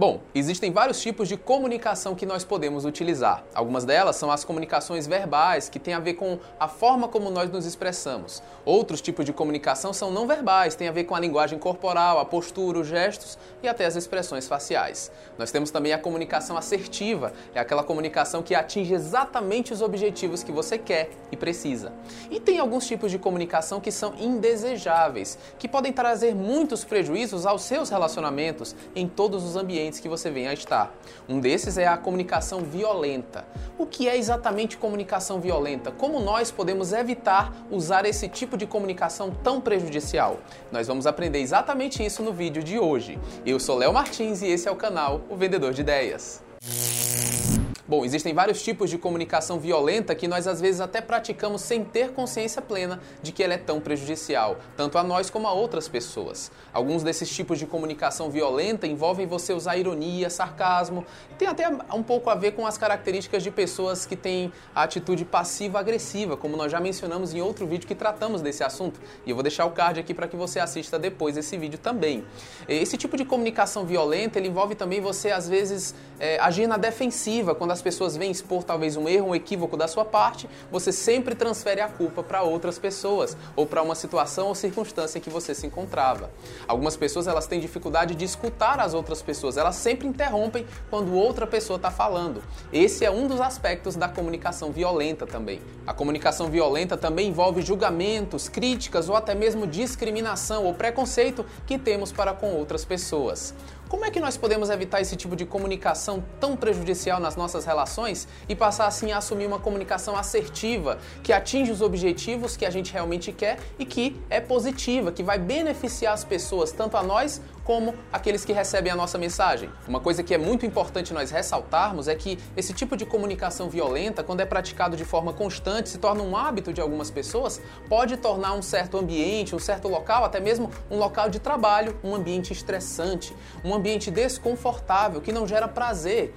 Bom, existem vários tipos de comunicação que nós podemos utilizar. Algumas delas são as comunicações verbais, que têm a ver com a forma como nós nos expressamos. Outros tipos de comunicação são não verbais, têm a ver com a linguagem corporal, a postura, os gestos e até as expressões faciais. Nós temos também a comunicação assertiva, é aquela comunicação que atinge exatamente os objetivos que você quer e precisa. E tem alguns tipos de comunicação que são indesejáveis, que podem trazer muitos prejuízos aos seus relacionamentos em todos os ambientes ambientes que você venha a estar. Um desses é a comunicação violenta. O que é exatamente comunicação violenta? Como nós podemos evitar usar esse tipo de comunicação tão prejudicial? Nós vamos aprender exatamente isso no vídeo de hoje. Eu sou Léo Martins e esse é o canal O Vendedor de Ideias. Bom, existem vários tipos de comunicação violenta que nós às vezes até praticamos sem ter consciência plena de que ela é tão prejudicial, tanto a nós como a outras pessoas. Alguns desses tipos de comunicação violenta envolvem você usar ironia, sarcasmo, tem até um pouco a ver com as características de pessoas que têm a atitude passiva-agressiva, como nós já mencionamos em outro vídeo que tratamos desse assunto, e eu vou deixar o card aqui para que você assista depois esse vídeo também. Esse tipo de comunicação violenta, envolve também você às vezes é, agir na defensiva, quando as as pessoas vêm expor talvez um erro, um equívoco da sua parte, você sempre transfere a culpa para outras pessoas ou para uma situação ou circunstância em que você se encontrava. Algumas pessoas elas têm dificuldade de escutar as outras pessoas, elas sempre interrompem quando outra pessoa está falando. Esse é um dos aspectos da comunicação violenta também. A comunicação violenta também envolve julgamentos, críticas ou até mesmo discriminação ou preconceito que temos para com outras pessoas. Como é que nós podemos evitar esse tipo de comunicação tão prejudicial nas nossas relações e passar assim a assumir uma comunicação assertiva que atinge os objetivos que a gente realmente quer e que é positiva, que vai beneficiar as pessoas, tanto a nós como aqueles que recebem a nossa mensagem. Uma coisa que é muito importante nós ressaltarmos é que esse tipo de comunicação violenta, quando é praticado de forma constante, se torna um hábito de algumas pessoas, pode tornar um certo ambiente, um certo local, até mesmo um local de trabalho, um ambiente estressante, um ambiente desconfortável, que não gera prazer.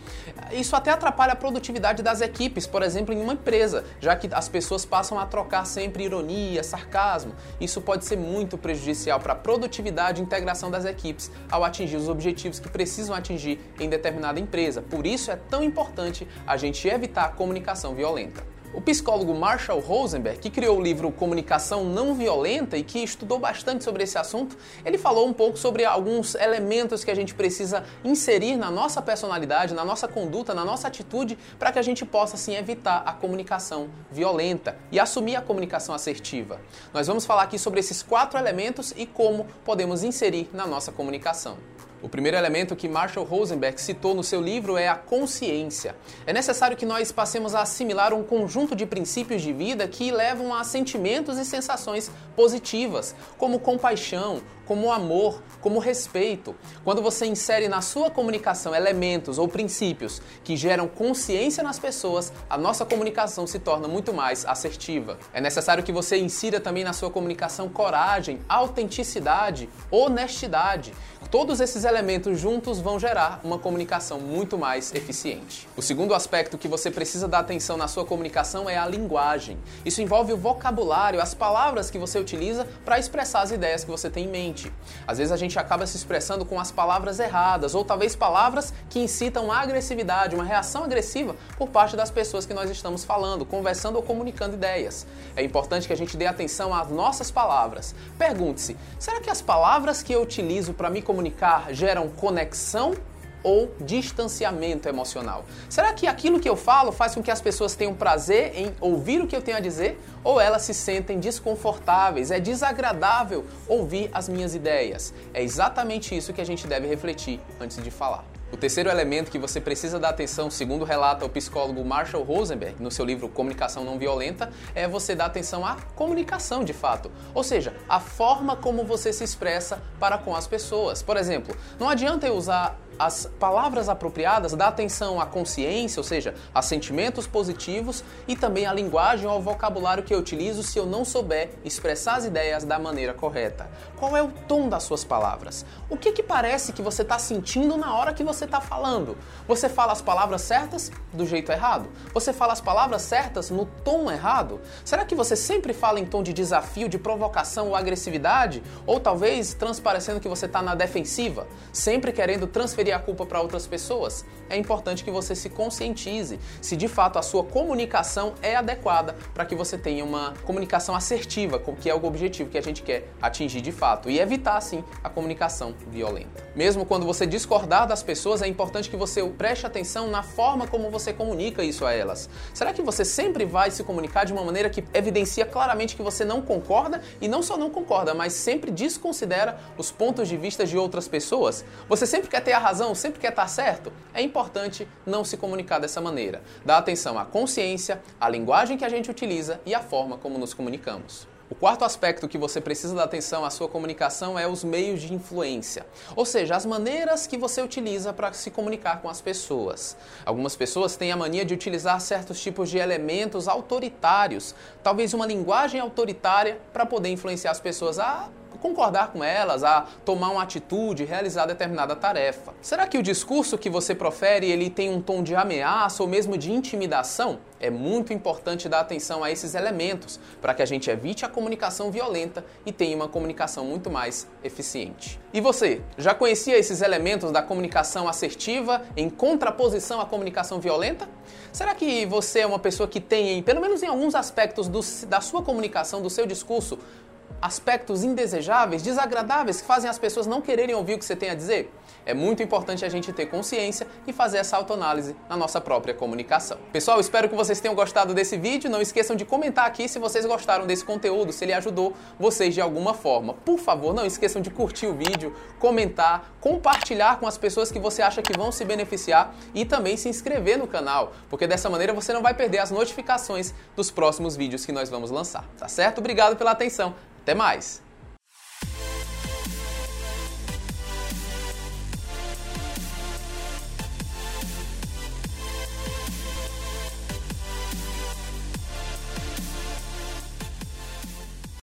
Isso até atrapalha a produtividade das equipes, por exemplo, em uma empresa, já que as pessoas passam a trocar sempre ironia, sarcasmo. Isso pode ser muito prejudicial para a produtividade e integração das equipes ao atingir os objetivos que precisam atingir em determinada empresa. Por isso é tão importante a gente evitar a comunicação violenta. O psicólogo Marshall Rosenberg, que criou o livro Comunicação Não Violenta e que estudou bastante sobre esse assunto, ele falou um pouco sobre alguns elementos que a gente precisa inserir na nossa personalidade, na nossa conduta, na nossa atitude, para que a gente possa assim evitar a comunicação violenta e assumir a comunicação assertiva. Nós vamos falar aqui sobre esses quatro elementos e como podemos inserir na nossa comunicação. O primeiro elemento que Marshall Rosenberg citou no seu livro é a consciência. É necessário que nós passemos a assimilar um conjunto de princípios de vida que levam a sentimentos e sensações positivas, como compaixão, como amor, como respeito. Quando você insere na sua comunicação elementos ou princípios que geram consciência nas pessoas, a nossa comunicação se torna muito mais assertiva. É necessário que você insira também na sua comunicação coragem, autenticidade, honestidade. Todos esses elementos juntos vão gerar uma comunicação muito mais eficiente. O segundo aspecto que você precisa dar atenção na sua comunicação é a linguagem. Isso envolve o vocabulário, as palavras que você utiliza para expressar as ideias que você tem em mente. Às vezes a gente acaba se expressando com as palavras erradas ou talvez palavras que incitam agressividade, uma reação agressiva por parte das pessoas que nós estamos falando, conversando ou comunicando ideias. É importante que a gente dê atenção às nossas palavras. Pergunte-se: será que as palavras que eu utilizo para me comunicar geram conexão ou distanciamento emocional? Será que aquilo que eu falo faz com que as pessoas tenham prazer em ouvir o que eu tenho a dizer ou elas se sentem desconfortáveis? É desagradável ouvir as minhas ideias? É exatamente isso que a gente deve refletir antes de falar. O terceiro elemento que você precisa dar atenção, segundo relata o psicólogo Marshall Rosenberg no seu livro Comunicação Não Violenta, é você dar atenção à comunicação de fato. Ou seja, a forma como você se expressa para com as pessoas. Por exemplo, não adianta eu usar as palavras apropriadas dá atenção à consciência, ou seja, a sentimentos positivos e também à linguagem ou ao vocabulário que eu utilizo se eu não souber expressar as ideias da maneira correta. Qual é o tom das suas palavras? O que, que parece que você está sentindo na hora que você está falando? Você fala as palavras certas do jeito errado? Você fala as palavras certas no tom errado? Será que você sempre fala em tom de desafio, de provocação ou agressividade? Ou talvez transparecendo que você está na defensiva, sempre querendo transferir a culpa para outras pessoas. É importante que você se conscientize se de fato a sua comunicação é adequada para que você tenha uma comunicação assertiva, que é o objetivo que a gente quer atingir de fato, e evitar assim a comunicação violenta. Mesmo quando você discordar das pessoas, é importante que você preste atenção na forma como você comunica isso a elas. Será que você sempre vai se comunicar de uma maneira que evidencia claramente que você não concorda e não só não concorda, mas sempre desconsidera os pontos de vista de outras pessoas? Você sempre quer ter a razão, sempre quer estar certo? É importante não se comunicar dessa maneira. Dá atenção à consciência, à linguagem que a gente utiliza e à forma como nos comunicamos. O quarto aspecto que você precisa dar atenção à sua comunicação é os meios de influência, ou seja, as maneiras que você utiliza para se comunicar com as pessoas. Algumas pessoas têm a mania de utilizar certos tipos de elementos autoritários, talvez uma linguagem autoritária, para poder influenciar as pessoas a concordar com elas, a tomar uma atitude, realizar determinada tarefa. Será que o discurso que você profere ele tem um tom de ameaça ou mesmo de intimidação? É muito importante dar atenção a esses elementos para que a gente evite a comunicação violenta e tenha uma comunicação muito mais eficiente. E você, já conhecia esses elementos da comunicação assertiva em contraposição à comunicação violenta? Será que você é uma pessoa que tem, pelo menos em alguns aspectos do, da sua comunicação, do seu discurso, aspectos indesejáveis, desagradáveis que fazem as pessoas não quererem ouvir o que você tem a dizer? É muito importante a gente ter consciência e fazer essa autoanálise na nossa própria comunicação. Pessoal, espero que vocês tenham gostado desse vídeo. Não esqueçam de comentar aqui se vocês gostaram desse conteúdo, se ele ajudou vocês de alguma forma. Por favor, não esqueçam de curtir o vídeo, comentar, compartilhar com as pessoas que você acha que vão se beneficiar e também se inscrever no canal, porque dessa maneira você não vai perder as notificações dos próximos vídeos que nós vamos lançar, tá certo? Obrigado pela atenção. Até mais!